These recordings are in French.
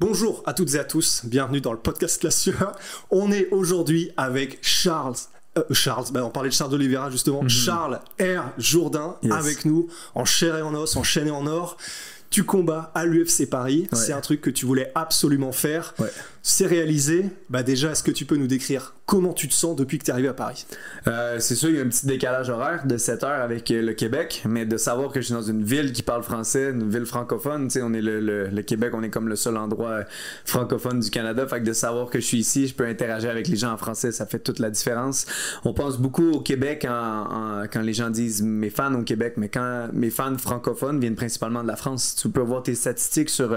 Bonjour à toutes et à tous, bienvenue dans le podcast Classeur. On est aujourd'hui avec Charles euh, Charles, bah, on parlait de Charles Oliveira justement, Charles R. Jourdain Yes. avec nous, en chair et en os, en chaîne et en or. Tu combats à l'UFC Paris, Ouais. c'est un truc que tu voulais absolument faire. Ouais. C'est réalisé. Bah déjà, est-ce que tu peux nous décrire comment tu te sens depuis que tu es arrivé à Paris? Euh, c'est sûr, il y a un petit décalage horaire de 7 heures avec euh, le Québec, mais de savoir que je suis dans une ville qui parle français, une ville francophone, tu sais, on est le, le- Québec, on est comme le seul endroit euh, francophone du Canada, fait que de savoir que je suis ici, je peux interagir avec les gens en français, ça fait toute la différence. On pense beaucoup au Québec quand les gens disent mes fans au Québec, mais quand mes fans francophones viennent principalement de la France, tu peux voir tes statistiques sur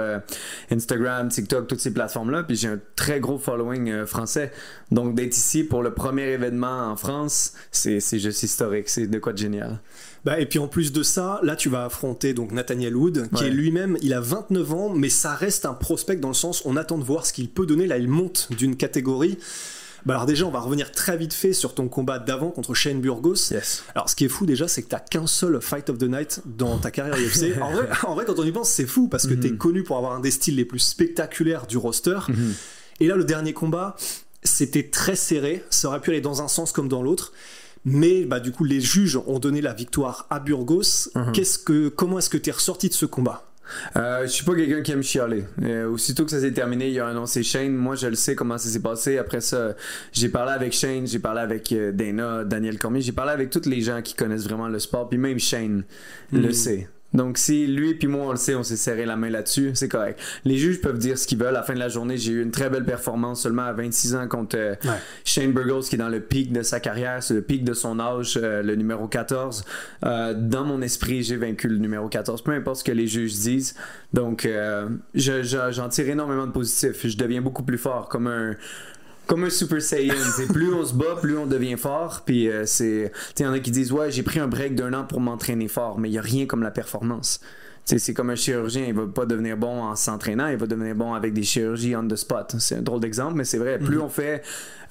Instagram, TikTok, toutes ces plateformes-là, puis j'ai un très gros following euh, français. Donc d'être ici pour le premier événement en France, c'est c'est juste historique, c'est de quoi de génial. Bah, et puis en plus de ça, là tu vas affronter donc Nathaniel Wood, qui Ouais. est lui-même, il a 29 ans, mais ça reste un prospect dans le sens on attend de voir ce qu'il peut donner. Là, il monte d'une catégorie. Bah alors déjà, on va revenir très vite fait sur ton combat d'avant contre Shane Burgos. Yes. Alors ce qui est fou déjà, c'est que t'as qu'un seul Fight of the Night dans ta carrière UFC. En vrai, en vrai, quand on y pense, c'est fou parce que t'es connu pour avoir un des styles les plus spectaculaires du roster. Et là, le dernier combat, c'était très serré. Ça aurait pu aller dans un sens comme dans l'autre. Mais bah, du coup, les juges ont donné la victoire à Burgos. Qu'est-ce que, comment est-ce que t'es ressorti de ce combat? Euh, je suis pas quelqu'un qui aime chialer. Euh, aussitôt que ça s'est terminé, il a annoncé Shane. Moi, je le sais comment ça s'est passé. Après ça, j'ai parlé avec Shane, j'ai parlé avec euh, Dana, Daniel Cormier, j'ai parlé avec tous les gens qui connaissent vraiment le sport. Puis même Shane le sait. Donc si lui puis moi on le sait, on s'est serré la main là-dessus, c'est correct. Les juges peuvent dire ce qu'ils veulent. À la fin de la journée, j'ai eu une très belle performance seulement à 26 ans contre euh, Ouais. Shane Burgos qui est dans le pic de sa carrière, c'est le pic de son âge, euh, le numéro 14. Euh, dans mon esprit, j'ai vaincu le numéro 14, peu importe ce que les juges disent. Donc, euh, je- je- j'en tire énormément de positif. Je deviens beaucoup plus fort, comme un comme un Super Saiyan. Plus on se bat, plus on devient fort. Puis euh, c'est, tu y en a qui disent ouais, j'ai pris un break d'un an pour m'entraîner fort, mais il y a rien comme la performance. C'est comme un chirurgien, il va pas devenir bon en s'entraînant, il va devenir bon avec des chirurgies on the spot. C'est un drôle d'exemple, mais c'est vrai. Plus on fait,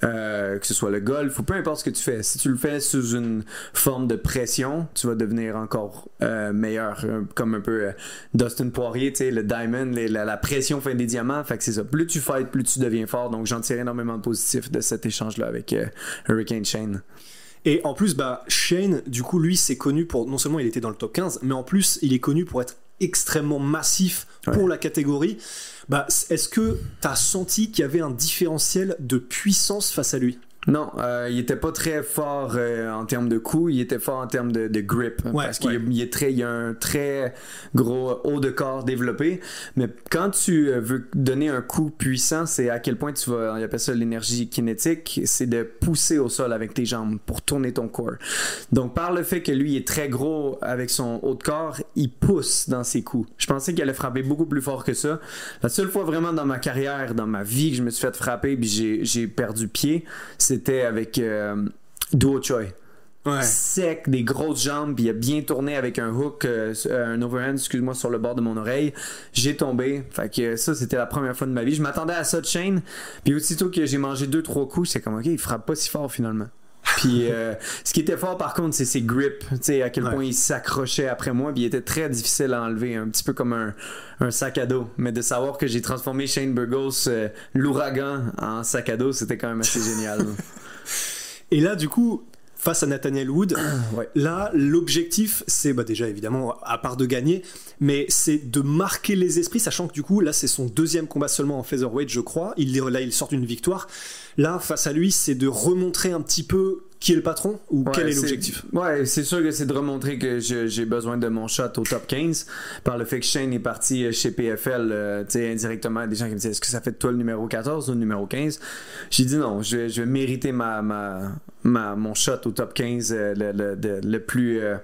euh, que ce soit le golf ou peu importe ce que tu fais, si tu le fais sous une forme de pression, tu vas devenir encore euh, meilleur. Comme un peu euh, Dustin Poirier, tu sais, le diamond, les- la, la pression fait des diamants. Fait que c'est ça. Plus tu fights, plus tu deviens fort. Donc j'en tire énormément de positif de cet échange-là avec Hurricane Shane. Et en plus, bah, Shane, du coup, lui, c'est connu pour. Non seulement il était dans le top 15, mais en plus, il est connu pour être extrêmement massif pour la catégorie. Bah, est-ce que t'as senti qu'il y avait un différentiel de puissance face à lui? Non, euh, il était pas très fort euh, en termes de coups, il était fort en termes de, de grip. Ouais, parce qu'il ouais. il il a un très gros haut de corps développé. Mais quand tu euh, veux donner un coup puissant, c'est à quel point tu vas, on appelle ça l'énergie kinétique, c'est de pousser au sol avec tes jambes pour tourner ton corps. Donc par le fait que lui est très gros avec son haut de corps, il pousse dans ses coups. Je pensais qu'il allait frapper beaucoup plus fort que ça. La seule fois vraiment dans ma carrière, dans ma vie que je me suis fait frapper puis j'ai, j'ai perdu pied, c'était avec euh, Duo Choi. Ouais. Sec, des grosses jambes, puis il a bien tourné avec un hook, euh, un overhand, excuse-moi, sur le bord de mon oreille. J'ai tombé. Fait que ça, c'était la première fois de ma vie. Je m'attendais à ça de Shane. Puis aussitôt que j'ai mangé deux, trois coups, c'est comme, ok, il frappe pas si fort finalement. Puis euh, ce qui était fort par contre, c'est ses grips. Tu sais, à quel Ouais. point il s'accrochait après moi. Puis il était très difficile à enlever, un petit peu comme un, un sac à dos. Mais de savoir que j'ai transformé Shane Burgos, euh, l'ouragan, en sac à dos, c'était quand même assez génial. Et là, du coup, face à Nathaniel Wood, Ouais. là, l'objectif, c'est bah, déjà évidemment, à part de gagner, mais c'est de marquer les esprits, sachant que du coup, là, c'est son deuxième combat seulement en featherweight, je crois. Il, là, il sort une victoire. Là, face à lui, c'est de remontrer un petit peu qui est le patron ou quel est l'objectif? Ouais, c'est sûr que c'est de remontrer que j'ai besoin de mon shot au top 15 par le fait que Shane est parti euh, chez PFL, euh, tu sais, indirectement, des gens qui me disent est-ce que ça fait de toi le numéro 14 ou le numéro 15 J'ai dit non, je vais, je vais mériter ma, ma, ma- mon shot au top 15 euh, le, le- de- le plus. euh,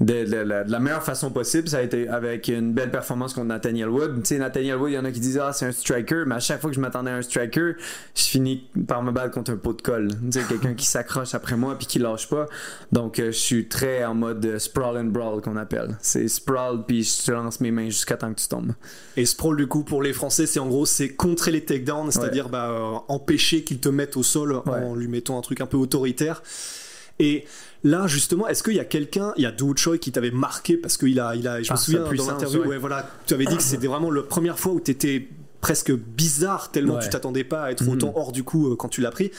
de, la meilleure façon possible. Ça a été avec une belle performance contre Nathaniel Wood. Tu sais, Nathaniel Wood, il y en a qui disent Ah, c'est un striker, mais à chaque fois que je m'attendais à un striker, je finis par me battre contre un pot de colle. Tu sais, quelqu'un qui s'accroche après moi puis qui lâche pas. Donc, euh, je suis très en mode sprawl and brawl qu'on appelle. C'est sprawl puis je te lance mes mains jusqu'à temps que tu tombes. Et sprawl, du coup, pour les Français, c'est en gros, c'est contrer les takedowns, c'est-à-dire bah, euh, empêcher qu'ils te mettent au sol en lui mettant un truc un peu autoritaire. Et là, justement, est-ce qu'il y a quelqu'un, il y a Do Choi qui t'avait marqué parce qu'il a, il a, je me souviens dans l'interview, ouais. voilà, tu avais dit que c'était vraiment la première fois où tu étais presque bizarre tellement tu t'attendais pas à être autant mhm. hors du coup euh, quand tu l'as pris.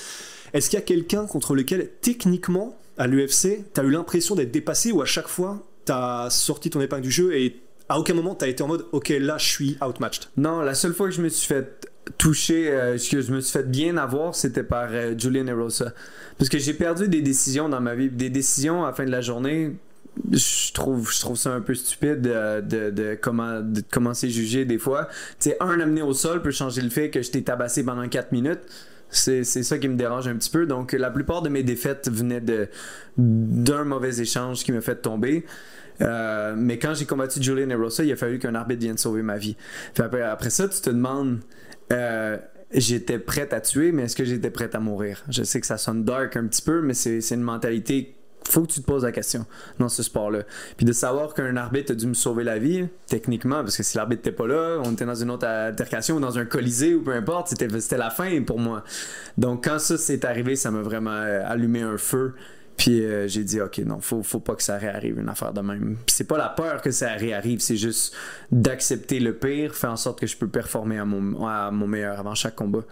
Est-ce qu'il y a quelqu'un contre lequel techniquement à l'UFC, tu as eu l'impression d'être dépassé ou à chaque fois tu as sorti ton épingle du jeu et à aucun moment tu as été en mode OK, là je suis outmatched? Non, la seule fois que je me suis fait toucher, euh, ce que je me suis fait bien avoir, c'était par euh, Julian Erosa. Parce que j'ai perdu des décisions dans ma vie. Des décisions à la fin de la journée, je trouve, je trouve ça un peu stupide de, de, de comment, de commencer à juger des fois. Tu sais, un amené au sol peut changer le fait que je t'ai tabassé pendant 4 minutes. C'est ça qui me dérange un petit peu. Donc, la plupart de mes défaites venaient d'un mauvais échange qui m'a fait tomber. Euh, mais quand j'ai combattu Julian Erosa, il a fallu qu'un arbitre vienne sauver ma vie. Après, après, ça, tu te demandes euh, j'étais prête à tuer, mais est-ce que j'étais prête à mourir? Je sais que ça sonne dark un petit peu, mais c'est une mentalité faut que tu te poses la question dans ce sport-là. Puis de savoir qu'un arbitre a dû me sauver la vie, techniquement, parce que si l'arbitre n'était pas là, on était dans une autre altercation ou dans un colisée ou peu importe, c'était la fin pour moi. Donc quand ça s'est arrivé, ça m'a vraiment euh, allumé un feu. Puis euh, j'ai dit, OK, non, faut, faut pas que ça réarrive, une affaire de même. Puis c'est pas la peur que ça réarrive, c'est juste d'accepter le pire, faire en sorte que je peux performer à mon, à mon meilleur avant chaque combat.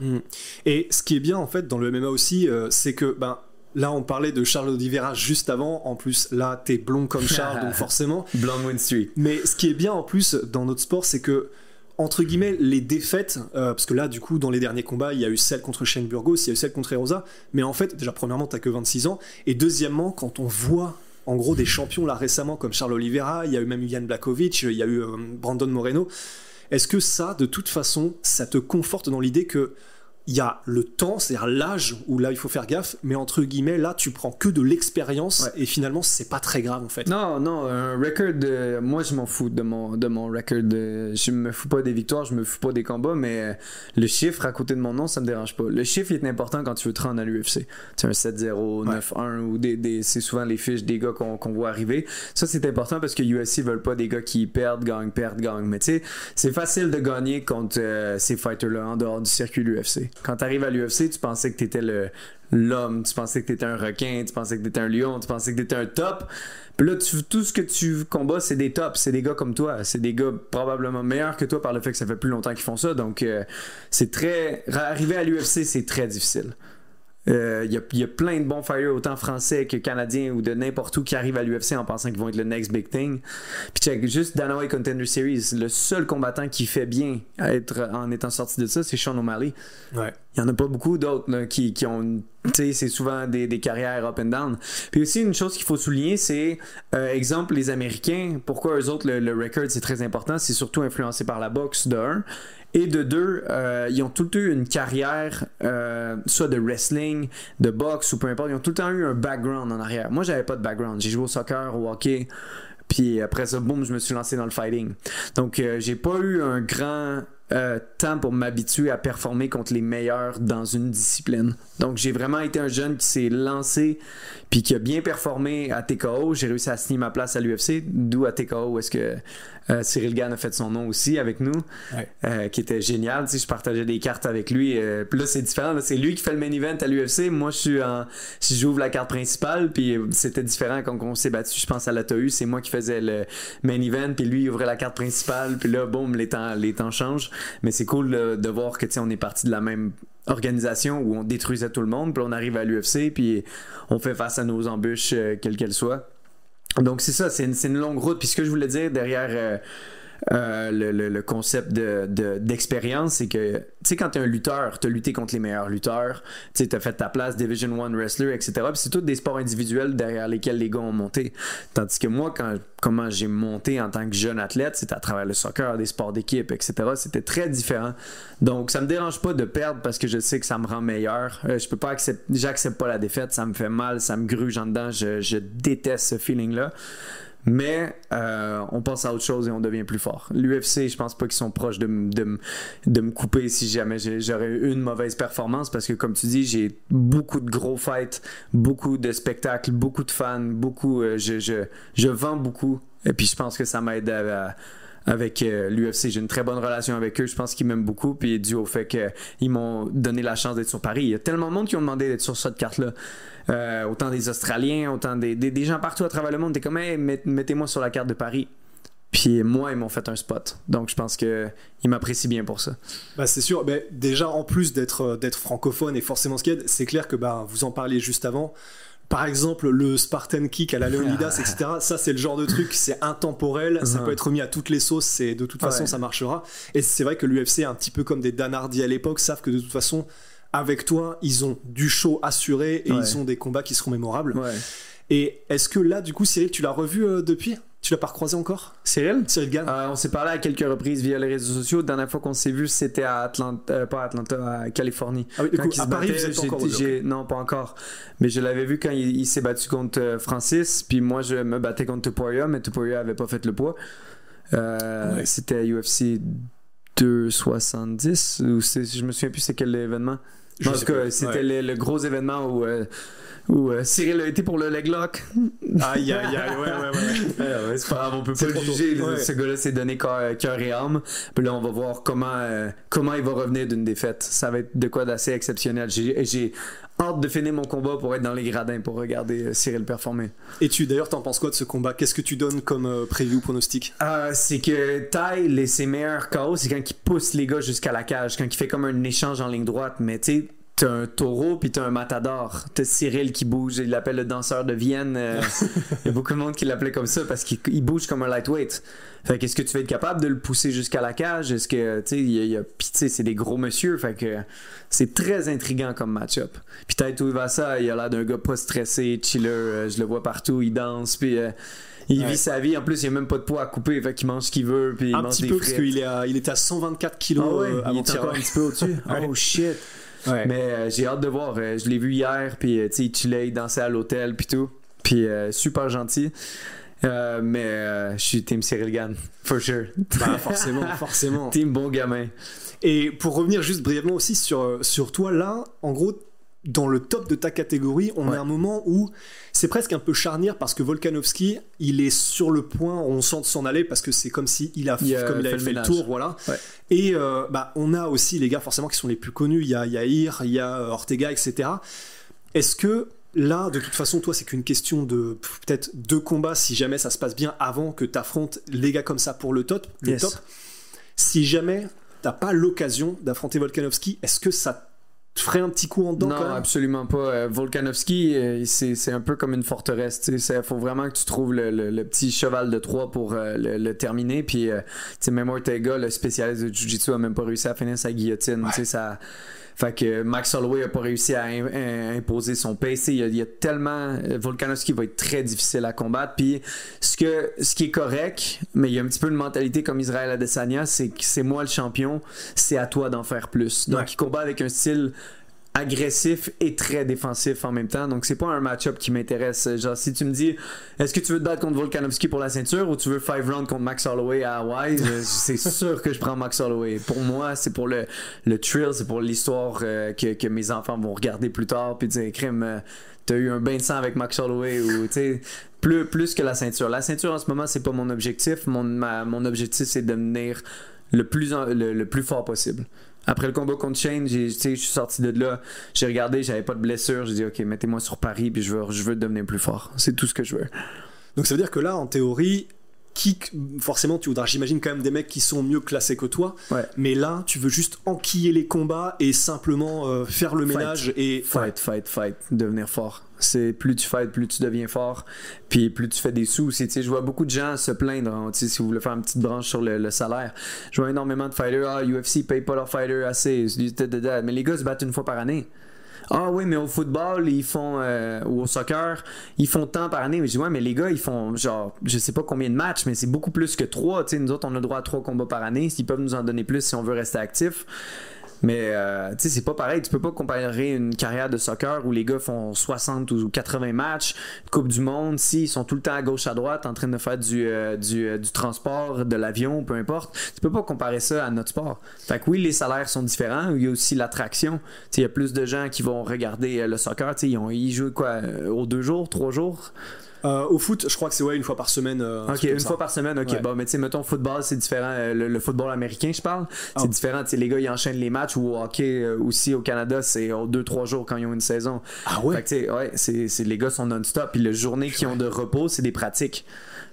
Hmm. Et ce qui est bien, en fait, dans le MMA aussi, euh, c'est que, ben, Là, on parlait de Charles Oliveira juste avant. En plus, là, t'es blond comme Charles, donc forcément. Blond Win Street. Mais ce qui est bien en plus dans notre sport, c'est que entre guillemets, les défaites, euh, parce que là, du coup, dans les derniers combats, il y a eu celle contre Shane Burgos, il y a eu celle contre Erosa, mais en fait, déjà, premièrement, t'as que 26 ans, et deuxièmement, quand on voit, en gros, des champions là récemment, comme Charles Oliveira, il y a eu même Yann Blakovic, il y a eu euh, Brandon Moreno, est-ce que ça, de toute façon, ça te conforte dans l'idée que il y a le temps, c'est-à-dire l'âge où là il faut faire gaffe, mais entre guillemets là tu prends que de l'expérience et finalement c'est pas très grave en fait. Non, non, un record, de... moi je m'en fous de mon, de mon record, de... je me fous pas des victoires, je me fous pas des combats, mais le chiffre à côté de mon nom ça me dérange pas. Le chiffre est important quand tu veux te rendre à l'UFC. C'est un 7-0, 9-1 ou des, c'est souvent les fiches des gars qu'on voit arriver. Ça c'est important parce que UFC veulent pas des gars qui perdent, gagnent, perdent, gagnent. Mais tu sais, c'est facile de gagner contre euh, ces fighters-là en dehors du circuit UFC. Quand tu arrives à l'UFC, tu pensais que tu étais l'homme, tu pensais que tu étais un requin, tu pensais que tu étais un lion, tu pensais que tu étais un top. Puis là, tout ce que tu combats, c'est des tops, c'est des gars comme toi, c'est des gars probablement meilleurs que toi par le fait que ça fait plus longtemps qu'ils font ça. Donc, euh, c'est très. Arriver à l'UFC, c'est très difficile. Il euh, y, a plein de bons fighters, autant français que canadiens ou de n'importe où, qui arrivent à l'UFC en pensant qu'ils vont être le next big thing. Puis check, juste Dana White Contender Series, le seul combattant qui fait bien être, en étant sorti de ça, c'est Sean O'Malley. Ouais. Il y en a pas beaucoup d'autres qui, qui ont c'est souvent des, des, carrières up and down. Puis aussi, une chose qu'il faut souligner, c'est, euh, exemple, les Américains, pourquoi eux autres, le, le record, c'est très important, c'est surtout influencé par la boxe, de un. Et de deux, euh, ils ont tout le temps eu une carrière, euh, soit de wrestling, de boxe ou peu importe. Ils ont tout le temps eu un background en arrière. Moi, j'avais pas de background. J'ai joué au soccer, au hockey. Puis après ça, boum, je me suis lancé dans le fighting. Donc, euh, j'ai pas eu un grand euh, temps pour m'habituer à performer contre les meilleurs dans une discipline. Donc j'ai vraiment été un jeune qui s'est lancé puis qui a bien performé à TKO. J'ai réussi à signer ma place à l'UFC, d'où à TKO est-ce que euh, Cyril Gann a fait son nom aussi avec nous, euh, qui était génial. Tu je partageais des cartes avec lui. puis là c'est différent, c'est lui qui fait le main event à l'UFC. Moi je suis en, j'ouvre la carte principale puis c'était différent quand on s'est battu. Je pense à la TAU, c'est moi qui faisais le main event puis lui il ouvrait la carte principale puis là boum les temps les temps changent. Mais c'est cool de, voir que on est parti de la même organisation où on détruisait tout le monde, puis on arrive à l'UFC, puis on fait face à nos embûches, euh, quelles qu'elles soient. Donc c'est ça, c'est une, longue route. Puis ce que je voulais dire derrière, euh, le, concept d'expérience, de, c'est que, tu sais, quand tu es un lutteur, tu as lutté contre les meilleurs lutteurs, tu as fait ta place Division One Wrestler, etc. Puis c'est tous des sports individuels derrière lesquels les gars ont monté. Tandis que moi, quand, comment j'ai monté en tant que jeune athlète, c'était à travers le soccer, des sports d'équipe, etc. C'était très différent. Donc, ça me dérange pas de perdre parce que je sais que ça me rend meilleur. Euh, je peux pas accepter, j'accepte pas la défaite, ça me fait mal, ça me gruge en dedans, je déteste ce feeling-là. Mais euh, on passe à autre chose et on devient plus fort. L'UFC, je pense pas qu'ils sont proches de, de, de, me couper si jamais j'aurais eu une mauvaise performance parce que, comme tu dis, j'ai beaucoup de gros fights, beaucoup de spectacles, beaucoup de fans, beaucoup. Euh, je, je, je, vends beaucoup. Et puis, je pense que ça m'aide avec euh, l'UFC. J'ai une très bonne relation avec eux. Je pense qu'ils m'aiment beaucoup. Puis dû au fait qu'ils m'ont donné la chance d'être sur Paris. Il y a tellement de monde qui ont demandé d'être sur cette carte-là. Euh, autant des Australiens, autant des, des, gens partout à travers le monde. T'es comme, hey, mettez-moi sur la carte de Paris. Puis moi, ils m'ont fait un spot. Donc je pense qu'ils m'apprécient bien pour ça. Bah, c'est sûr. Mais déjà, en plus d'être, euh, d'être francophone et forcément ce qu'il c'est clair que bah, vous en parliez juste avant par exemple le Spartan Kick à la Leonidas, etc. Ça, c'est le genre de truc, c'est intemporel, ça peut être mis à toutes les sauces, et de toute façon, ça marchera. Et c'est vrai que l'UFC, un petit peu comme des Dan Hardy à l'époque, savent que de toute façon, avec toi, ils ont du show assuré et ils ont des combats qui seront mémorables. Et est-ce que là, du coup, Cyril, tu l'as revu euh, depuis? Tu l'as pas recroisé encore? Cyril? Cyril Gann euh, On s'est parlé à quelques reprises via les réseaux sociaux. La dernière fois qu'on s'est vu, c'était à Atlanta, euh, pas à Atlanta, à Californie. Ah oui, coup, à Paris, vous êtes encore Non, pas encore. Mais je l'avais vu quand il, s'est battu contre euh, Francis, puis moi je me battais contre Tuporia, mais Tuporia avait pas fait le poids. C'était à UFC 270, ou je me souviens plus c'est quel événement. Je pense que c'était le, gros événement où ou euh, Cyril a été pour le leg lock. Aïe, aïe, aïe, ouais, ouais, ouais. c'est pas grave, on peut pas le juger. Ce gars-là s'est donné cœur et âme. Puis là, on va voir comment, euh, comment il va revenir d'une défaite. Ça va être de quoi d'assez exceptionnel. J'ai hâte de finir mon combat pour être dans les gradins pour regarder euh, Cyril performer. Et tu, d'ailleurs, t'en penses quoi de ce combat? Qu'est-ce que tu donnes comme preview pronostic? C'est que Ty, ses meilleurs KO, c'est quand il pousse les gars jusqu'à la cage, quand il fait comme un échange en ligne droite. Mais tu sais, t'as un taureau puis t'as un matador. T'as Cyril qui bouge, il l'appelle le danseur de Vienne. Euh, il y a beaucoup de monde qui l'appelait comme ça parce qu'il bouge comme un lightweight. Fait qu'est-ce que tu vas être capable de le pousser jusqu'à la cage? Est-ce que, tu sais, il y a, tu sais, c'est des gros monsieur. Fait que c'est très intriguant comme match-up. Puis Taito ça il a l'air d'un gars pas stressé, chiller. Euh, je le vois partout, il danse. Puis. Euh, il vit sa vie. En plus, il n'y a même pas de poids à couper. Fait qu'il mange ce qu'il veut. Puis il un mange petit des peu, parce qu'il est, à, il était à 124 kilos ah ouais, il est encore un petit peu au-dessus? oh shit. Mais euh, j'ai hâte de voir. Euh, je l'ai vu hier, puis euh, tu sais, il dansait à l'hôtel, puis tout. Puis super gentil. mais je suis Team Cyril Gann, for sure. Bah, forcément, forcément. Team bon gamin. Et pour revenir juste brièvement aussi sur, sur toi, là, en gros, dans le top de ta catégorie, on a un moment où c'est presque un peu charnière parce que Volkanovski, il est sur le point, on sent de s'en aller parce que c'est comme si il a, il comme il avait fait, le, tour, voilà. Et euh, bah, on a aussi les gars forcément qui sont les plus connus, il y a Yair, il y a euh, Ortega, etc. Est-ce que là, de toute façon, toi, c'est qu'une question de peut-être deux combats si jamais ça se passe bien avant que tu affrontes les gars comme ça pour le top, le top. Si jamais t'as pas l'occasion d'affronter Volkanovski, est-ce que ça tu ferais un petit coup en dedans Non, absolument pas. Euh, Volkanovski, euh, c'est un peu comme une forteresse. Il faut vraiment que tu trouves le, petit cheval de Troie pour euh, le, terminer. Puis, même Ortega, le spécialiste de Jiu-Jitsu, a même pas réussi à finir sa guillotine. Ça, fait que Max Holloway a pas réussi à, imposer son pace. Il y, a, tellement. Volkanovski va être très difficile à combattre. Puis ce, que, ce qui est correct, mais il y a un petit peu une mentalité comme Israël Adesanya, c'est que c'est moi le champion, c'est à toi d'en faire plus. Donc il combat avec un style agressif et très défensif en même temps. Donc c'est pas un match-up qui m'intéresse. Genre si tu me dis est-ce que tu veux te battre contre Volkanovski pour la ceinture ou tu veux five rounds contre Max Holloway à Hawaii, c'est sûr que je prends Max Holloway. Pour moi, c'est pour le, le thrill, c'est pour l'histoire euh, que, que, mes enfants vont regarder plus tard puis dire crème euh, t'as eu un bain de sang avec Max Holloway ou tu sais plus, plus que la ceinture. La ceinture en ce moment, c'est pas mon objectif. Mon, mon objectif, c'est de devenir le plus, le, le plus fort possible. Après le combat contre Shane, je suis sorti de là, j'ai regardé, j'avais pas de blessure, j'ai dit ok, mettez-moi sur Paris, puis je veux, je veux devenir plus fort. C'est tout ce que je veux. Donc ça veut dire que là, en théorie, kick, forcément, tu voudras, j'imagine, quand même des mecs qui sont mieux classés que toi. Ouais. Mais là, tu veux juste enquiller les combats et simplement euh, faire le ménage et. Fight, fight, fight, devenir fort. C'est plus tu fights, plus tu deviens fort, puis plus tu fais des sous. C'est, tu sais, je vois beaucoup de gens se plaindre, hein, tu sais, si vous voulez faire une petite branche sur le, le salaire. Je vois énormément de fighters, ah, UFC paye pas leurs fighters assez, mais les gars se battent une fois par année. Ah oui, mais au football, ils font, euh, ou au soccer, ils font tant par année. Mais je dis, ouais, mais les gars, ils font genre, je sais pas combien de matchs, mais c'est beaucoup plus que trois. Tu sais, nous autres, on a droit à trois combats par année. Ils peuvent nous en donner plus si on veut rester actif. Mais euh, tu sais, c'est pas pareil. Tu peux pas comparer une carrière de soccer où les gars font 60 ou 80 matchs, Coupe du Monde, s'ils sont tout le temps à gauche à droite en train de faire du, euh, euh, du, transport, de l'avion, peu importe. Tu peux pas comparer ça à notre sport. Fait que oui, les salaires sont différents. Il y a aussi l'attraction. Il y a plus de gens qui vont regarder le soccer. Ils, ont, ils jouent quoi, aux deux jours, trois jours? Euh, au foot, je crois que c'est ouais, une fois par semaine. Euh, ok, une fois par semaine, ok. Bon, mais tu sais, mettons, football, c'est différent. Euh, le, football américain, je parle, c'est oh. différent. Les gars, ils enchaînent les matchs ou au hockey aussi au Canada, c'est 2-3 jours quand ils ont une saison. Ah ouais? Fait que, ouais, c'est, les gars sont non-stop. Puis le journée qu'ils ont de repos, c'est des pratiques.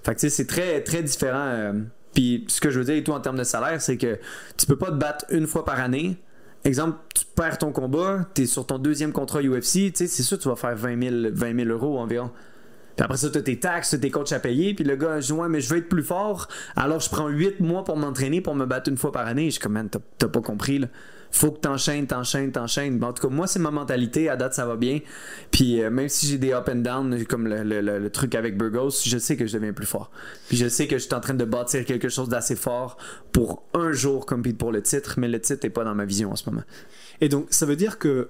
Fait que, tu sais, c'est très, très différent. Puis ce que je veux dire, et tout en termes de salaire, c'est que tu peux pas te battre une fois par année. Exemple, tu perds ton combat, tu es sur ton deuxième contrat UFC, tu sais, c'est sûr que tu vas faire 20 000, 20 000 euros environ. Puis après ça, tu as tes taxes, tes coachs à payer. Puis le gars dit Ouais, mais je veux être plus fort. Alors je prends 8 mois pour m'entraîner pour me battre une fois par année. Je suis comme, t'as pas compris, là. Faut que t'enchaînes, t'enchaînes, t'enchaînes. en tout cas, moi, c'est ma mentalité. À date, ça va bien. Puis euh, même si j'ai des up and down, comme le, truc avec Burgos, je sais que je deviens plus fort. Puis je sais que je suis en train de bâtir quelque chose d'assez fort pour un jour compete pour le titre. Mais le titre n'est pas dans ma vision en ce moment. Et donc, ça veut dire que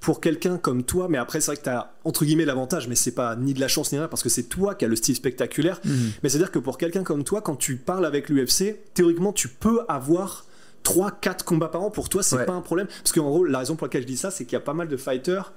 pour quelqu'un comme toi, mais après c'est vrai que tu as entre guillemets l'avantage, mais c'est pas ni de la chance ni rien parce que c'est toi qui as le style spectaculaire. Mhm. Mais c'est-à-dire que pour quelqu'un comme toi, quand tu parles avec l'UFC, théoriquement tu peux avoir 3-4 combats par an. Pour toi, c'est pas un problème. Parce qu'en gros, la raison pour laquelle je dis ça, c'est qu'il y a pas mal de fighters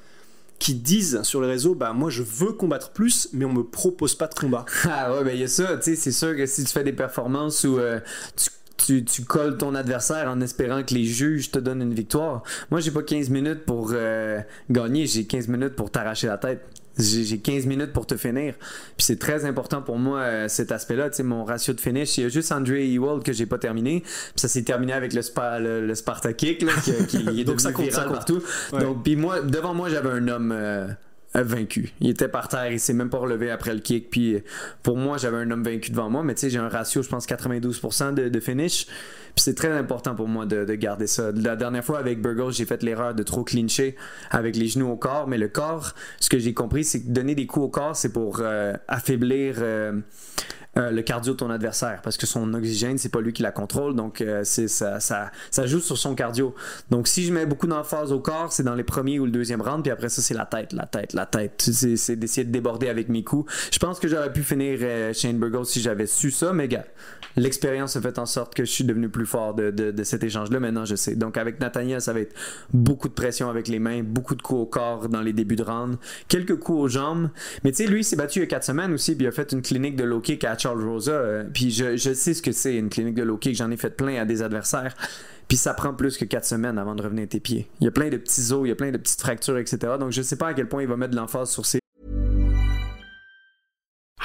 qui disent sur les réseaux bah moi je veux combattre plus mais on me propose pas de combat ah ouais ben il y a ça tu sais c'est sûr que si tu fais des performances où euh, tu tu, tu, colles ton adversaire en espérant que les juges te donnent une victoire. Moi, j'ai pas 15 minutes pour euh, gagner, j'ai 15 minutes pour t'arracher la tête. J'ai 15 minutes pour te finir. Puis c'est très important pour moi euh, cet aspect-là. Tu sais, mon ratio de finish, il y a juste André Ewald que j'ai pas terminé. Puis ça s'est terminé avec le, le, Sparta Kick, là, qui, qui est Donc ça compte, ça partout. Donc, puis moi, devant moi, j'avais un homme. Euh, vaincu. Il était par terre, il s'est même pas relevé après le kick. Puis pour moi, j'avais un homme vaincu devant moi, mais tu sais, j'ai un ratio, je pense, 92% de, de, finish. Puis c'est très important pour moi de, de, garder ça. La dernière fois avec Burgos, j'ai fait l'erreur de trop clincher avec les genoux au corps, mais le corps, ce que j'ai compris, c'est que donner des coups au corps, c'est pour euh, affaiblir. Euh, euh, le cardio de ton adversaire parce que son oxygène c'est pas lui qui la contrôle donc ça joue sur son cardio donc si je mets beaucoup d'emphase au corps c'est dans les premiers ou le deuxième round puis après ça c'est la tête la tête la tête c'est d'essayer de déborder avec mes coups je pense que j'aurais pu finir euh, Shane Burgos si j'avais su ça mais gars l'expérience a fait en sorte que je suis devenu plus fort de, cet échange là maintenant je sais donc avec Nathaniel ça va être beaucoup de pression avec les mains beaucoup de coups au corps dans les débuts de round quelques coups aux jambes mais tu sais lui il s'est battu il y a 4 semaines aussi puis il a fait une clinique de low kick à Charles Rosa. Euh, puis je, sais ce que c'est une clinique de low kick. J'en ai fait plein à des adversaires. Puis ça prend plus que 4 semaines avant de revenir à tes pieds. Il y a plein de petits os, il y a plein de petites fractures, etc. Donc je sais pas à quel point il va mettre de l'emphase sur ces.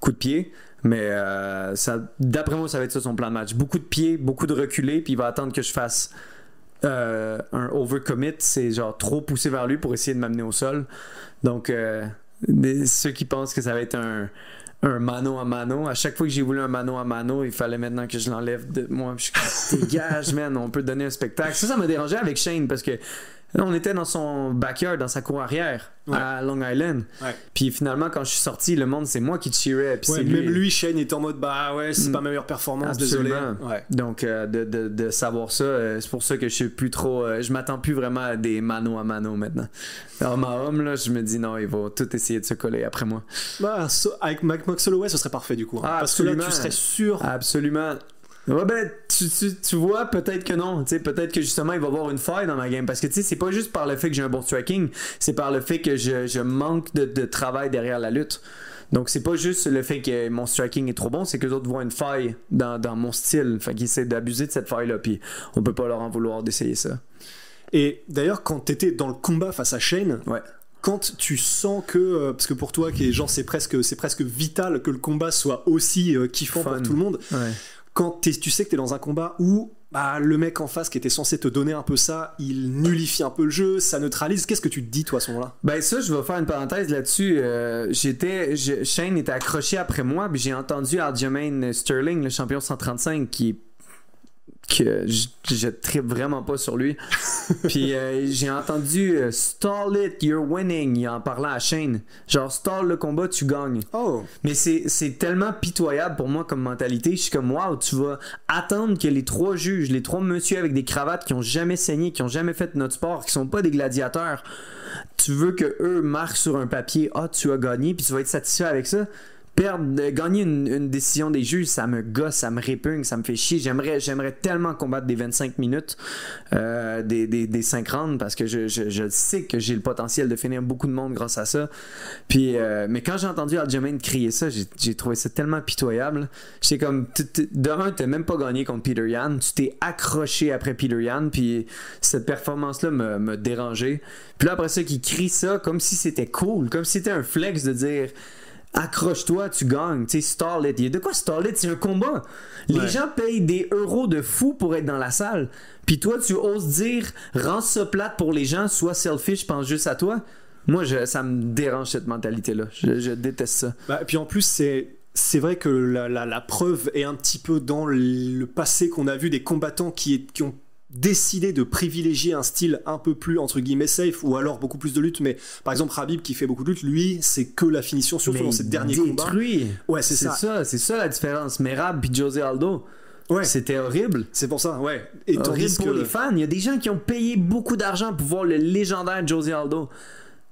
Coup de pied, mais euh, d'après moi, ça va être ça son plan de match. Beaucoup de pieds, beaucoup de reculés, puis il va attendre que je fasse euh, un overcommit, c'est genre trop poussé vers lui pour essayer de m'amener au sol. Donc, euh, ceux qui pensent que ça va être un, un mano à mano, à chaque fois que j'ai voulu un mano à mano, il fallait maintenant que je l'enlève de moi. Je dégage, man, on peut donner un spectacle. Ça, ça m'a dérangé avec Shane parce que on était dans son backyard, dans sa cour arrière, à Long Island. Puis finalement, quand je suis sorti, le monde, c'est moi qui cheerais. Puis même lui, Shane était en mode, bah ouais, c'est mm. pas ma meilleure performance, désolé. Donc, euh, de, de, de, savoir ça, euh, c'est pour ça que je suis plus trop. Euh, je m'attends plus vraiment à des mano à mano maintenant. Alors, ma homme, là, je me dis, non, il va tout essayer de se coller après moi. Bah, avec Max Holloway, ce serait parfait du coup. Hein. Ah, parce que là, tu serais sûr. Absolument. Ouais, ben, tu, tu, vois, peut-être que non. Peut-être que justement, il va y avoir une faille dans ma game. Parce que tu sais, c'est pas juste par le fait que j'ai un bon striking, c'est par le fait que je, je manque de, de, travail derrière la lutte. Donc, c'est pas juste le fait que mon striking est trop bon, c'est que les autres voient une faille dans, dans mon style. Fait qu'ils essaient d'abuser de cette faille-là. Puis, on peut pas leur en vouloir d'essayer ça. Et d'ailleurs, quand t'étais dans le combat face à Shane, ouais quand tu sens que euh, parce que pour toi qui est genre c'est presque c'est presque vital que le combat soit aussi euh, kiffant pour tout le monde ouais quand tu sais que tu es dans un combat où bah, le mec en face qui était censé te donner un peu ça, il nullifie un peu le jeu, ça neutralise. Qu'est-ce que tu te dis, toi, à ce moment-là? Ben, ça, je vais faire une parenthèse là-dessus. Euh, j'étais, Shane était accroché après moi, puis j'ai entendu Aljamain Sterling, le champion 135, qui que je, je tripe vraiment pas sur lui. Puis euh, j'ai entendu euh, Stall it, you're winning. Il en parlait à Shane. Genre, stall le combat, tu gagnes. Oh. Mais c'est tellement pitoyable pour moi comme mentalité. Je suis comme, wow, tu vas attendre que les trois juges, les trois messieurs avec des cravates qui ont jamais saigné, qui ont jamais fait notre sport, qui sont pas des gladiateurs, tu veux que eux marquent sur un papier, ah, tu as gagné, puis tu vas être satisfait avec ça perdre, gagner une, décision des juges, ça me gosse, ça me répugne, ça me fait chier. J'aimerais, tellement combattre des 25 minutes, euh, des, des, des 5 rounds, parce que je, sais que j'ai le potentiel de finir beaucoup de monde grâce à ça. Euh, mais quand j'ai entendu Aljamain crier ça, j'ai, trouvé ça tellement pitoyable. J'étais comme, de un, t'as même pas gagné contre Peter Yan, tu t'es accroché après Peter Yan, puis cette performance-là me, me dérangeait. Puis là, après ça, qu'il crie ça comme si c'était cool, comme si c'était un flex de dire accroche-toi, tu gagnes. Tu sais, stall it. Il y a de quoi stall it? C'est un combat. Les gens payent des euros de fou pour être dans la salle. Puis toi, tu oses dire, rends ça plate pour les gens, sois selfish, pense juste à toi. Moi, je, ça me dérange cette mentalité-là. Je, déteste ça. Bah, puis en plus, c'est. C'est vrai que la, la, preuve est un petit peu dans le passé qu'on a vu des combattants qui, qui ont décider de privilégier un style un peu plus entre guillemets safe ou alors beaucoup plus de lutte mais par exemple Rabib qui fait beaucoup de lutte lui c'est que la finition surtout dans ses derniers combats ouais c'est ça c'est ça la différence mais Rab puis José Aldo Ouais. C'était horrible. C'est pour ça, ouais. Et horrible pour les fans. Il y a des gens qui ont payé beaucoup d'argent pour voir le légendaire José Aldo.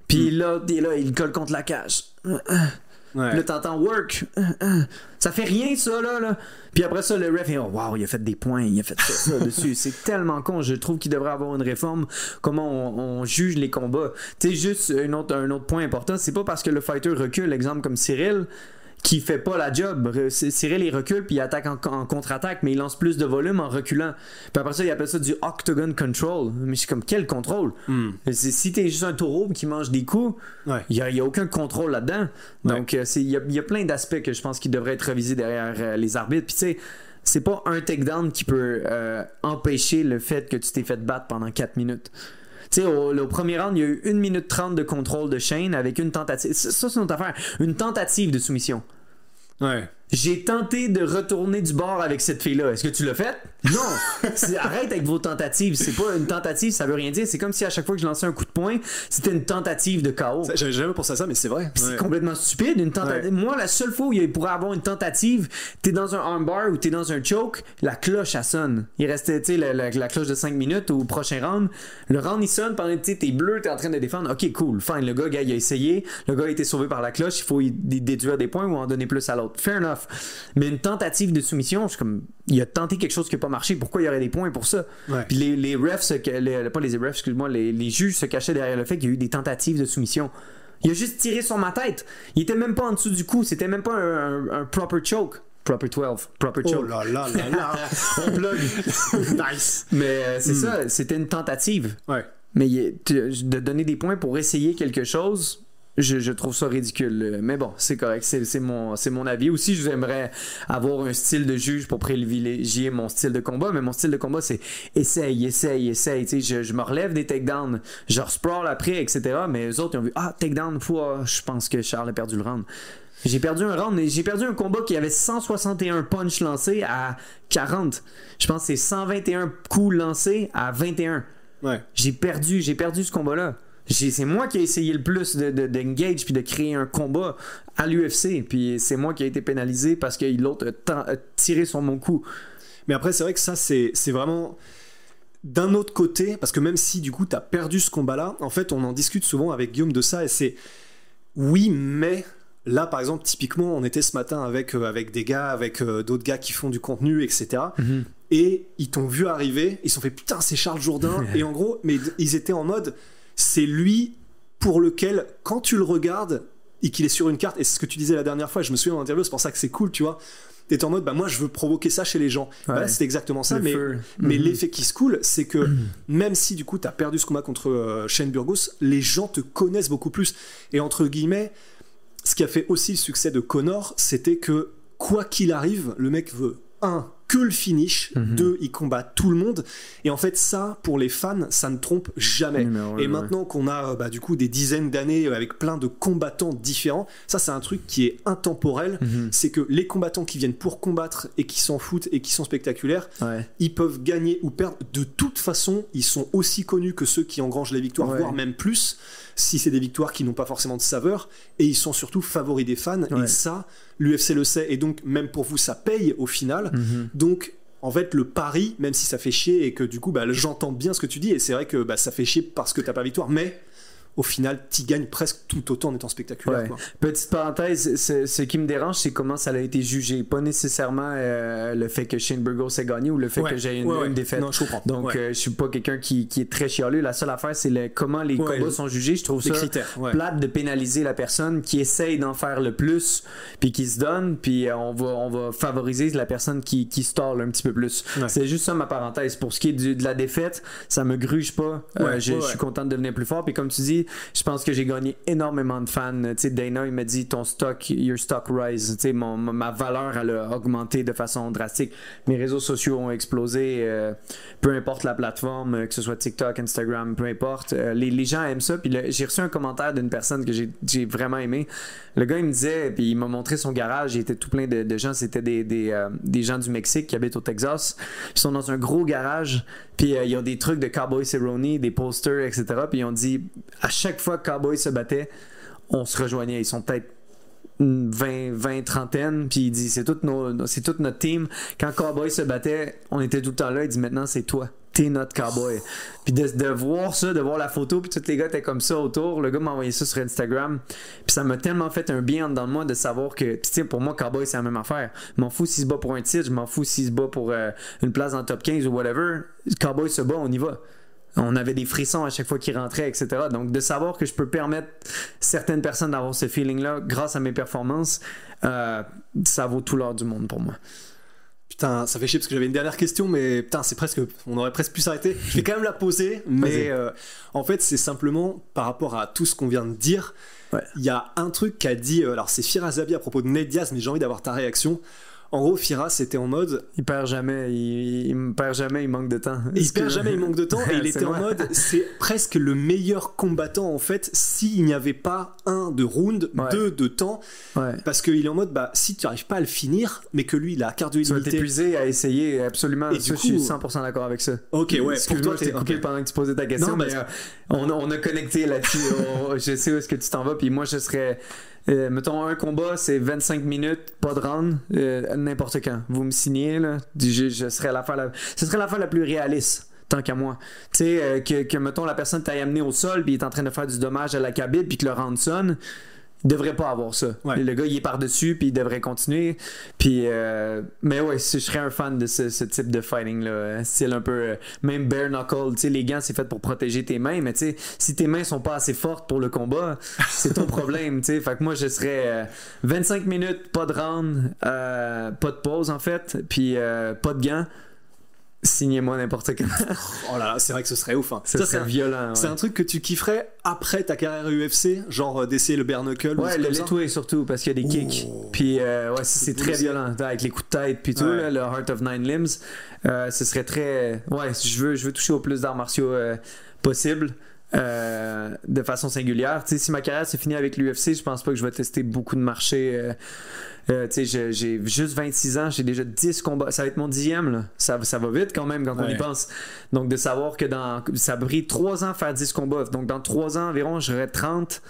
Puis hmm. là, là, il colle contre la cage. Ouais. Là, t'entends work. Ça fait rien, ça, là. là. Puis après ça, le ref, oh, wow, il a fait des points, il a fait ça, dessus. C'est tellement con. Je trouve qu'il devrait avoir une réforme. Comment on, juge les combats. Tu sais, juste un autre, un autre point important, c'est pas parce que le fighter recule, exemple comme Cyril, qui fait pas la job. Cyril il recule puis il attaque en, contre-attaque, mais il lance plus de volume en reculant. Puis après ça, il appelle ça du octagon control. Mais c'est comme quel contrôle? Hmm. Si t'es juste un taureau qui mange des coups, il n'y a, aucun contrôle là-dedans. Donc euh, il y, a, plein d'aspects que je pense qui devraient être révisés derrière euh, les arbitres. Puis tu sais, c'est pas un takedown qui peut euh, empêcher le fait que tu t'es fait battre pendant 4 minutes. Tu sais, au, premier round, il y a eu 1 minute 30 de contrôle de Shane avec une tentative. Ça, c'est notre affaire. Une tentative de soumission. Ouais. J'ai tenté de retourner du bord avec cette fille-là. Est-ce que tu l'as fait? Non! Arrête avec vos tentatives. C'est pas une tentative, ça veut rien dire. C'est comme si à chaque fois que je lançais un coup de poing, c'était une tentative de KO. J'avais jamais pensé à ça, mais c'est vrai. C'est complètement stupide. Une tentative. Moi, la seule fois où il pourrait avoir une tentative, t'es dans un armbar ou t'es dans un choke, la cloche, elle sonne. Il restait, tu sais, la, la, cloche de 5 minutes au prochain round. Le round, il sonne pendant que t'es bleu, t'es en train de défendre. Ok, cool, fine. Le gars, il a essayé. Le gars a été sauvé par la cloche. Il faut déduire des points ou en donner plus à l'autre. Fair enough. Mais une tentative de soumission, je suis comme, il a tenté quelque chose qui n'a pas marché. Pourquoi il y aurait des points pour ça? Puis les, les refs, les, pas les refs, excuse-moi, les, les, juges se cachaient derrière le fait qu'il y a eu des tentatives de soumission. Il a juste tiré sur ma tête. Il était même pas en dessous du cou. C'était même pas un, proper choke. Proper 12. Proper choke. Oh là là là là. On plug. nice. Mais euh, c'est hmm. ça, c'était une tentative. Ouais. Mais de donner des points pour essayer quelque chose, je, trouve ça ridicule. Mais bon, c'est correct, c'est mon, mon avis. Aussi, j'aimerais avoir un style de juge pour privilégier mon style de combat, mais mon style de combat, c'est essaye, essaye, essaye. je, je me relève des takedowns, je sprawl après, etc. Mais eux autres, ils ont vu, ah, takedown, fois, je pense que Charles a perdu le round. J'ai perdu un round, mais j'ai perdu un combat qui avait 161 punches lancés à 40. Je pense que c'est 121 coups lancés à 21. Ouais. J'ai perdu, j'ai perdu ce combat-là. C'est moi qui ai essayé le plus de, de- d'engage puis de créer un combat à l'UFC. Puis c'est moi qui ai été pénalisé parce que l'autre a, tiré sur mon coup. Mais après, c'est vrai que ça, c'est vraiment. D'un autre côté, parce que même si du coup tu as perdu ce combat-là, en fait, on en discute souvent avec Guillaume de ça, et c'est oui, mais là, par exemple, typiquement, on était ce matin avec, euh, avec des gars, avec euh, d'autres gars qui font du contenu, etc. Et ils t'ont vu arriver, ils se sont fait putain, c'est Charles Jourdain, et en gros, mais ils étaient en mode c'est lui pour lequel, quand tu le regardes et qu'il est sur une carte, et c'est ce que tu disais la dernière fois, je me souviens en interview, c'est pour ça que c'est cool, tu vois. T'es en mode, bah moi je veux provoquer ça chez les gens. Ouais. c'est exactement ça, mais, Mhm. l'effet qui se coule, c'est que même si du coup t'as perdu ce combat contre euh, Shane Burgos, les gens te connaissent beaucoup plus. Et entre guillemets, ce qui a fait aussi le succès de Connor, c'était que quoi qu'il arrive, le mec veut un que le finish, Mhm. deux il combat tout le monde. Et en fait ça, pour les fans, ça ne trompe jamais. Et ouais. maintenant qu'on a euh, bah, du coup des dizaines d'années euh, avec plein de combattants différents, ça c'est un truc qui est intemporel. Mhm. C'est que les combattants qui viennent pour combattre et qui s'en foutent et qui sont spectaculaires, ils peuvent gagner ou perdre. De toute façon, ils sont aussi connus que ceux qui engrangent les victoires, voire même plus, si c'est des victoires qui n'ont pas forcément de saveur. Et ils sont surtout favoris des fans. Ouais. Et ça, l'UFC le sait. Et donc, même pour vous, ça paye au final. Mhm. Donc, en fait, le pari, même si ça fait chier et que du coup, bah, j'entends bien ce que tu dis, et c'est vrai que bah, ça fait chier parce que t'as pas victoire, mais au final, tu gagnes presque tout autant en étant spectaculaire. Ouais. quoi. Petite parenthèse, ce, ce qui me dérange, c'est comment ça a été jugé. Pas nécessairement euh, le fait que Shane Burgos ait gagné ou le fait Ouais. que j'ai une, Ouais, une défaite. Non, je comprends. Donc, euh, je suis pas quelqu'un qui, qui est très chialeux. La seule affaire, c'est le, comment les combats le- sont jugés. Je trouve ça critères. Plate de pénaliser la personne qui essaye d'en faire le plus, puis qui se donne, puis euh, on va, on va favoriser la personne qui, qui un petit peu plus. C'est juste ça ma parenthèse. Pour ce qui est du- de la défaite, ça me gruge pas. Euh, je, je suis content de devenir plus fort. Puis comme tu dis, je pense que j'ai gagné énormément de fans. Tu Dana, il m'a dit ton stock, your stock rise. Tu mon, ma- valeur, a augmenté de façon drastique. Mes réseaux sociaux ont explosé. euh, peu importe la plateforme, euh, que ce soit TikTok, Instagram, peu importe. Euh, les, les gens aiment ça. Puis j'ai reçu un commentaire d'une personne que j'ai vraiment aimé. Le gars, il me disait, puis il m'a montré son garage. Il était tout plein de, gens. C'était des, des, des gens du Mexique qui habitent au Texas. Ils sont dans un gros garage. Puis ils ont des trucs de Cowboy Cerrone, des posters, etc. Puis ils ont dit, à chaque fois que Cowboy se battait, on se rejoignait. Ils sont peut-être une 20, 20, trentaine, puis il dit c'est toute, notre team. Quand Cowboy se battait, on était tout le temps là. Il dit maintenant c'est toi, t'es notre Cowboy. Puis de, voir ça, de voir la photo, puis tous les gars étaient comme ça autour. Le gars m'a envoyé ça sur Instagram, puis ça m'a tellement fait un bien dans moi de savoir que, tu sais, pour moi Cowboy c'est la même affaire. Je m'en fous s'il se bat pour un titre, je m'en fous s'il se bat pour euh, une place le top 15 ou whatever. Cowboy se bat, on y va. On avait des frissons à chaque fois qu'il rentrait, etc. Donc, de savoir que je peux permettre certaines personnes d'avoir ce feeling-là grâce à mes performances, euh, ça vaut tout l'or du monde pour moi. Putain, ça fait chier parce que j'avais une dernière question, mais putain, c'est presque, on aurait presque pu s'arrêter. Je vais quand même la poser, mais euh, en fait, c'est simplement par rapport à tout ce qu'on vient de dire. Ouais. Il y a un truc qu'a dit, euh, alors c'est Firas Zabi à propos de Ned Diaz, mais j'ai envie d'avoir ta réaction. En gros, Firas était en mode, Il perd jamais, il, perd jamais, il manque de temps. il perd que- jamais, il manque de temps, et il était en mode, c'est presque le meilleur combattant en fait, s'il n'y avait pas un de round, Ouais. deux de temps, Ouais. parce qu'il est en mode, bah si tu n'arrives pas à le finir, mais que lui il a cardio Tu t'épuiser à essayer, absolument. Et Ça, du je suis coup- 100% d'accord avec ça. Ok, ouais, pour toi, t'es coupé pendant que tu posais ta question, Non, mais mais- euh, on, on a connecté là-dessus. Je sais où est-ce que tu t'en vas, puis moi, je serais... euh, mettons, un combat, c'est 25 minutes, pas de round, euh, n'importe quand. Vous me signez, là, je, je serais la... Ce serait l'affaire la plus réaliste, tant qu'à moi. Tu sais, euh, que, que, mettons, la personne t'a amené au sol, puis est en train de faire du dommage à la cabine, puis que le round sonne, il devrait pas avoir ça. Ouais. Le gars, il est par-dessus, puis il devrait continuer. Puis, euh, mais ouais, je serais un fan de ce, ce type de fighting là, style un peu euh, même bare knuckle. Tu sais, les gants c'est fait pour protéger tes mains, mais tu sais, si tes mains sont pas assez fortes pour le combat, c'est ton problème. Tu sais, fait que moi je serais euh, 25 minutes, pas de round, euh, pas de pause en fait, puis euh, pas de gants. Signez-moi n'importe quand. Oh là là, c'est vrai que ce serait ouf. hein. Ça serait violent. C'est un truc que tu kifferais après ta carrière UFC, genre euh, d'essayer le bare knuckle ou Ouais, le ça letway surtout parce qu'il y a des kicks. Oh. Puis euh, ouais, c'est très violent avec les coups de tête puis tout Ouais. là, le Heart of Nine Limbs. Euh, ce serait très ouais, je veux je veux toucher au plus d'arts martiaux euh, possible. euh, de façon singulière. Tu sais, si ma carrière s'est finie avec l'UFC, je pense pas que je vais tester beaucoup de marchés euh, Euh, j'ai juste 26 ans, j'ai déjà 10 combats. Ça va être mon dixième, là. Ça, ça va vite quand même quand on y pense. Donc, de savoir que dans. Ça a pris 3 ans faire 10 combats. Donc, dans 3 ans environ, j'aurais 30.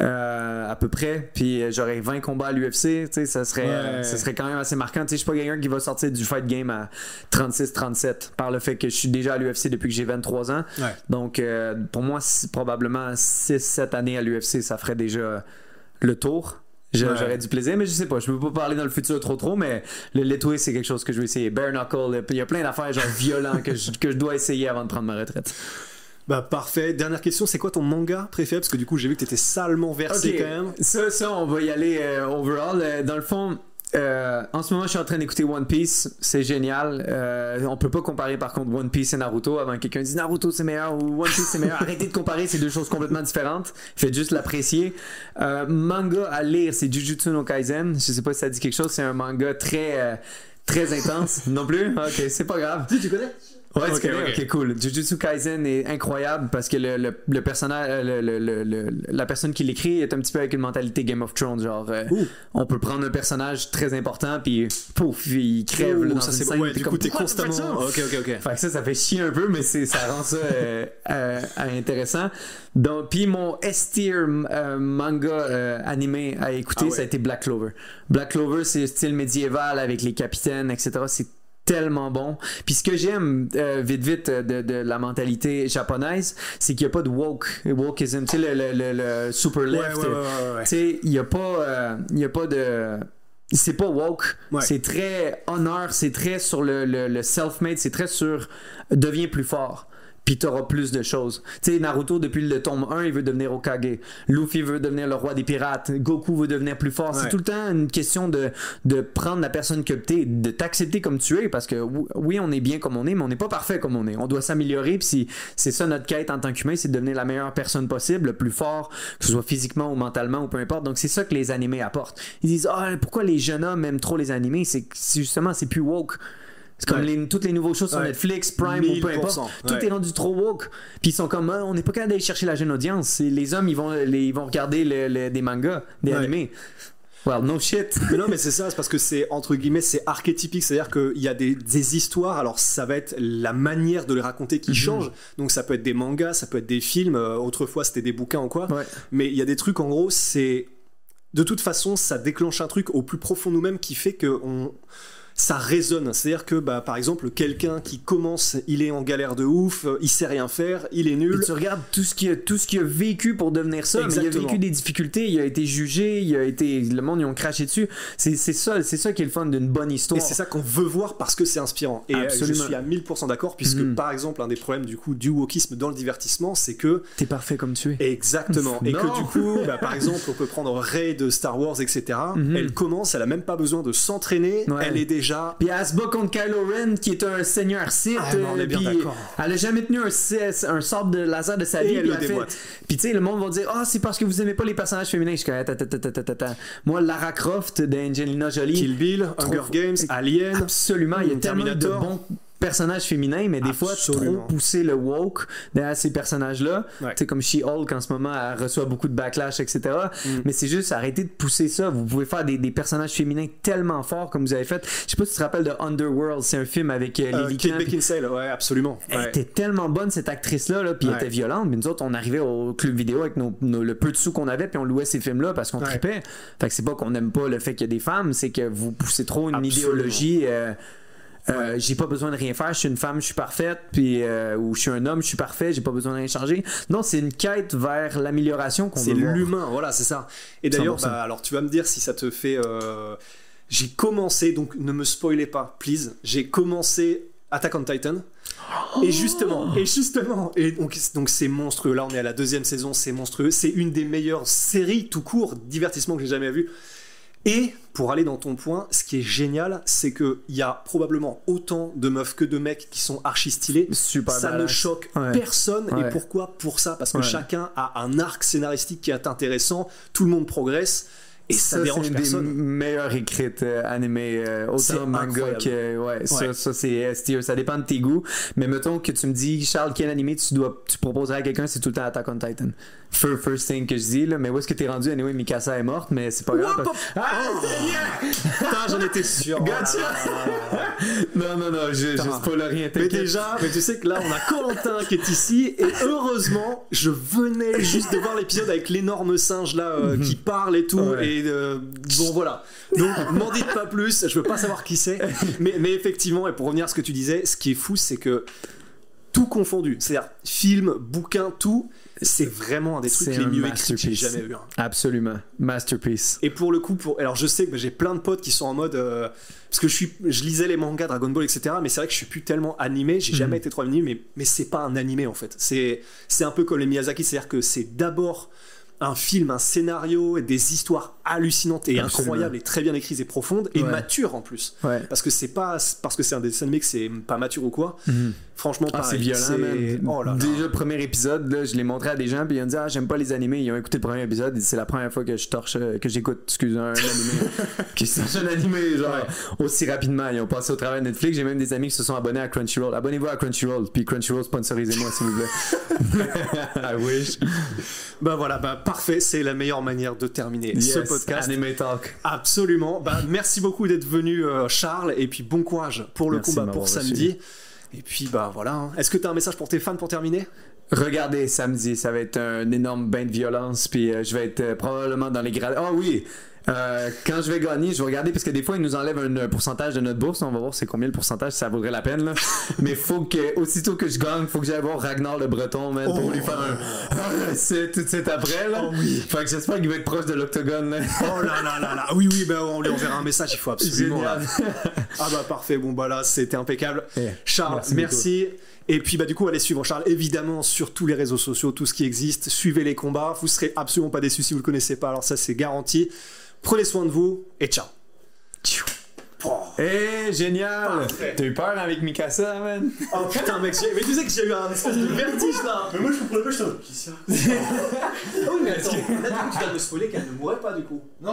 Euh, à peu près. Puis j'aurais 20 combats à l'UFC. Ça serait, ça serait quand même assez marquant. Je suis pas quelqu'un qui va sortir du fight game à 36-37 par le fait que je suis déjà à l'UFC depuis que j'ai 23 ans. Donc euh, pour moi, probablement 6-7 années à l'UFC, ça ferait déjà le tour. J'aurais du plaisir, mais je sais pas. Je peux pas parler dans le futur trop trop, mais le Letway, c'est quelque chose que je vais essayer. Bare knuckle, il y a plein d'affaires genre violents que, je, que je dois essayer avant de prendre ma retraite. Bah parfait. Dernière question, c'est quoi ton manga préféré? Parce que du coup, j'ai vu que t'étais salement versé quand même. Ça, ça, on va y aller euh, overall. Euh, dans le fond, euh, en ce moment, je suis en train d'écouter One Piece. C'est génial. Euh, on peut pas comparer par contre One Piece et Naruto avant que quelqu'un dise Naruto c'est meilleur ou One Piece c'est meilleur. Arrêtez de comparer, c'est deux choses complètement différentes. Faites juste l'apprécier. manga à lire, c'est Jujutsu no Kaisen. Je sais pas si ça dit quelque chose. C'est un manga très très intense. non plus? Ok, c'est pas grave. Tu, tu connais? Ouais, okay, ok, cool. Jujutsu Kaisen est incroyable parce que le, le, le personnage, euh, le, la personne qui l'écrit est un petit peu avec une mentalité Game of Thrones. Genre, euh, on peut prendre un personnage très important puis pouf, il crève là, dans ça, une scène. Ouais, du coup, t'es constamment. Ok, ok, ok. Fait que ça, ça fait chier un peu, mais ça rend ça euh, intéressant. Donc, puis mon S-tier manga animé à écouter, ah ça a été Black Clover. Black Clover, c'est style médiéval avec les capitaines, etc. C'est tellement bon. Puis ce que j'aime euh, vite vite de, de, la mentalité japonaise, c'est qu'il n'y a pas de woke, wokeism, tu sais le, le, le, super left. tu sais, il n'y a pas euh, a pas de c'est pas woke, c'est très honneur, c'est très sur le, le self-made, c'est très sur deviens plus fort puis t'auras plus de choses. Tu sais, Naruto, depuis le tome 1, il veut devenir Okage. Luffy veut devenir le roi des pirates. Goku veut devenir plus fort. C'est tout le temps une question de, de prendre la personne que t'es, de t'accepter comme tu es, parce que oui, on est bien comme on est, mais on n'est pas parfait comme on est. On doit s'améliorer, puis c'est ça notre quête en tant qu'humain, c'est de devenir la meilleure personne possible, le plus fort, que ce soit physiquement ou mentalement ou peu importe. Donc c'est ça que les animés apportent. Ils disent, ah, pourquoi les jeunes hommes aiment trop les animés? C'est justement, c'est plus woke. C'est comme les, toutes les nouvelles choses sur Netflix, Prime ou peu importe. Tout est rendu trop woke. Puis ils sont comme, ah, on n'est pas capable d'aller chercher la jeune audience. Les hommes, ils vont, ils vont regarder des mangas, des animés. Well, no shit. mais non, mais c'est ça, c'est parce que c'est entre guillemets, c'est archétypique, c'est-à-dire qu'il y a des, des, histoires, alors ça va être la manière de les raconter qui mhm. change. Donc ça peut être des mangas, ça peut être des films, euh, autrefois c'était des bouquins ou quoi. Mais il y a des trucs, en gros, c'est. De toute façon, ça déclenche un truc au plus profond nous-mêmes qui fait que on ça résonne. C'est-à-dire que, bah, par exemple, quelqu'un qui commence, il est en galère de ouf, il sait rien faire, il est nul. tu regardes tout ce qu'il a, tout ce qu'il a vécu pour devenir ça. il a vécu des difficultés, il a été jugé, il a été, le monde ils ont craché dessus. C'est, ça, c'est ça qui est le fun d'une bonne histoire. Et c'est ça qu'on veut voir parce que c'est inspirant. Et euh, je suis à 1000% d'accord puisque, mhm. par exemple, un des problèmes du coup du wokisme dans le divertissement, c'est que t'es parfait comme tu es. Exactement. et que du coup, bah, par exemple, on peut prendre Rey de Star Wars, etc. Mhm. Elle commence, elle a même pas besoin de s'entraîner, elle est déjà puis elle se bat contre Kylo Ren, qui est un seigneur Sith. Ah, euh, puis elle a jamais tenu un, un sort de laser de sa vie. Elle fait... Puis tu sais, le monde va dire Ah, c'est parce que vous aimez pas les personnages féminins. Je suis Moi, Lara Croft d'Angelina Jolie. Kill Bill, Hunger Games, Alien. Absolument. Il y a tellement de bons personnage féminin, mais des fois trop pousser le woke derrière ces personnages-là. Tu sais, comme She-Hulk en ce moment, elle reçoit beaucoup de backlash, etc. Mm. Mais c'est juste arrêter de pousser ça. Vous pouvez faire des, des, personnages féminins tellement forts comme vous avez fait. Je sais pas si tu te rappelles de Underworld, c'est un film avec euh, Lily Kate Beckinsale, ouais, absolument. Elle était tellement bonne cette actrice-là, là, puis elle était violente. Mais nous autres, on arrivait au club vidéo avec nos, le peu de sous qu'on avait, puis on louait ces films-là parce qu'on tripait. Fait que c'est pas qu'on n'aime pas le fait qu'il y a des femmes, c'est que vous poussez trop une idéologie. Euh, euh, j'ai pas besoin de rien faire, je suis une femme, je suis parfaite, puis euh, ou je suis un homme, je suis parfait, j'ai pas besoin de rien changer. Non, c'est une quête vers l'amélioration qu'on C'est l'humain, voilà, c'est ça. Et d'ailleurs, bah, alors tu vas me dire si ça te fait. Euh, j'ai commencé, donc ne me spoilez pas, please. J'ai commencé Attack on Titan. Et justement, et justement, et donc donc c'est monstrueux. Là, on est à la deuxième saison, c'est monstrueux. C'est une des meilleures séries tout court divertissement que j'ai jamais vu. Et pour aller dans ton point, ce qui est génial, c'est qu'il y a probablement autant de meufs que de mecs qui sont archi stylés. Super ça ne choque personne. Et pourquoi Pour ça, parce que chacun a un arc scénaristique qui est intéressant, tout le monde progresse. Et ça, dérange c'est personne. des meilleures écrites euh, animées, euh, autant manga incroyable. que. Ouais, ça, Ouais. ça c'est S tier, ça dépend de tes goûts. Mais mettons que tu me dis, Charles, quel animé tu dois tu proposerais à quelqu'un, c'est tout le temps Attack on Titan. First, first thing que je dis, là. Mais où est-ce que t'es rendu? Anyway, Mikasa est morte, mais c'est pas grave. Whoop, Ah, Oh. Putain, j'en étais sûr. Gotcha. non, non, non, je, je Putain. spoil rien, Mais déjà, mais tu sais que là, on a Corentin qui est ici, et heureusement, je venais juste de voir l'épisode avec l'énorme singe là euh, qui parle et tout, Ouais. et euh, bon voilà. Donc, m'en dites pas plus, je veux pas savoir qui c'est, mais, mais effectivement, et pour revenir à ce que tu disais, ce qui est fou, c'est que tout confondu, c'est-à-dire film, bouquin, tout, c'est vraiment un des trucs les mieux écrits que j'ai jamais vu. hein. Absolument. Masterpiece. Et pour le coup, pour... alors je sais que j'ai plein de potes qui sont en mode. euh, Parce que je, suis... je lisais les mangas Dragon Ball, etc. Mais c'est vrai que je suis plus tellement animé, j'ai jamais été trop animé, mais, mais c'est pas un animé en fait. C'est c'est un peu comme les Miyazaki, c'est-à-dire que c'est d'abord un film, un scénario et des histoires hallucinantes et Absolument. incroyables et très bien écrites et profondes et Ouais. matures en plus. Ouais. Parce que c'est pas parce que c'est un dessin animé que c'est pas mature ou quoi. Franchement, Ah, c'est violent. Oh là. Déjà, le premier épisode, là, je l'ai montré à des gens, puis ils ont dit Ah, j'aime pas les animés. Ils ont écouté le premier épisode, c'est la première fois que je torche, euh, que j'écoute, excuse, un animé. je torche un animé, genre, aussi rapidement. Ils ont passé au de Netflix. J'ai même des amis qui se sont abonnés à Crunchyroll. Abonnez-vous à Crunchyroll, puis Crunchyroll, sponsorisez-moi, s'il vous plaît. I wish. Bah voilà, bah parfait, c'est la meilleure manière de terminer Yes, ce podcast. Anime Talk. Absolument. Bah, merci beaucoup d'être venu, euh, Charles, et puis bon courage pour le Merci combat pour samedi. Et puis bah voilà. hein. Est-ce que tu as un message pour tes fans pour terminer? Regardez samedi, ça va être un énorme bain de violence, puis euh, je vais être euh, probablement dans les grades. Ah oui! Euh, quand je vais gagner, je vais regarder parce que des fois ils nous enlèvent un, pourcentage de notre bourse. On va voir c'est combien le pourcentage, si ça vaudrait la peine. Là. Mais faut que aussitôt que je gagne, faut que j'aille voir Ragnar le Breton, man, pour lui faire un c'est tout de suite après. Là. Oh oui. Fait que j'espère qu'il va être proche de l'octogone. Oh là là là là. Oui oui, bah on lui enverra un message. Il faut absolument. Génial. Ah bah parfait. Bon bah là c'était impeccable. Eh, Charles, merci merci. Et puis bah du coup allez suivre Charles évidemment sur tous les réseaux sociaux, tout ce qui existe. Suivez les combats. Vous serez absolument pas déçus si vous le connaissez pas. Alors ça c'est garanti. Prenez soin de vous et ciao. Oh. Eh, génial! T'as eu peur avec Mikasa, man? Oh putain mec, mais tu sais que j'ai eu un espèce de vertige là. Mais moi je comprenais pas, en mode, qui ça Ah oui mais attends, là du coup tu viens de me spoiler qu'elle ne mourrait pas du coup. Non.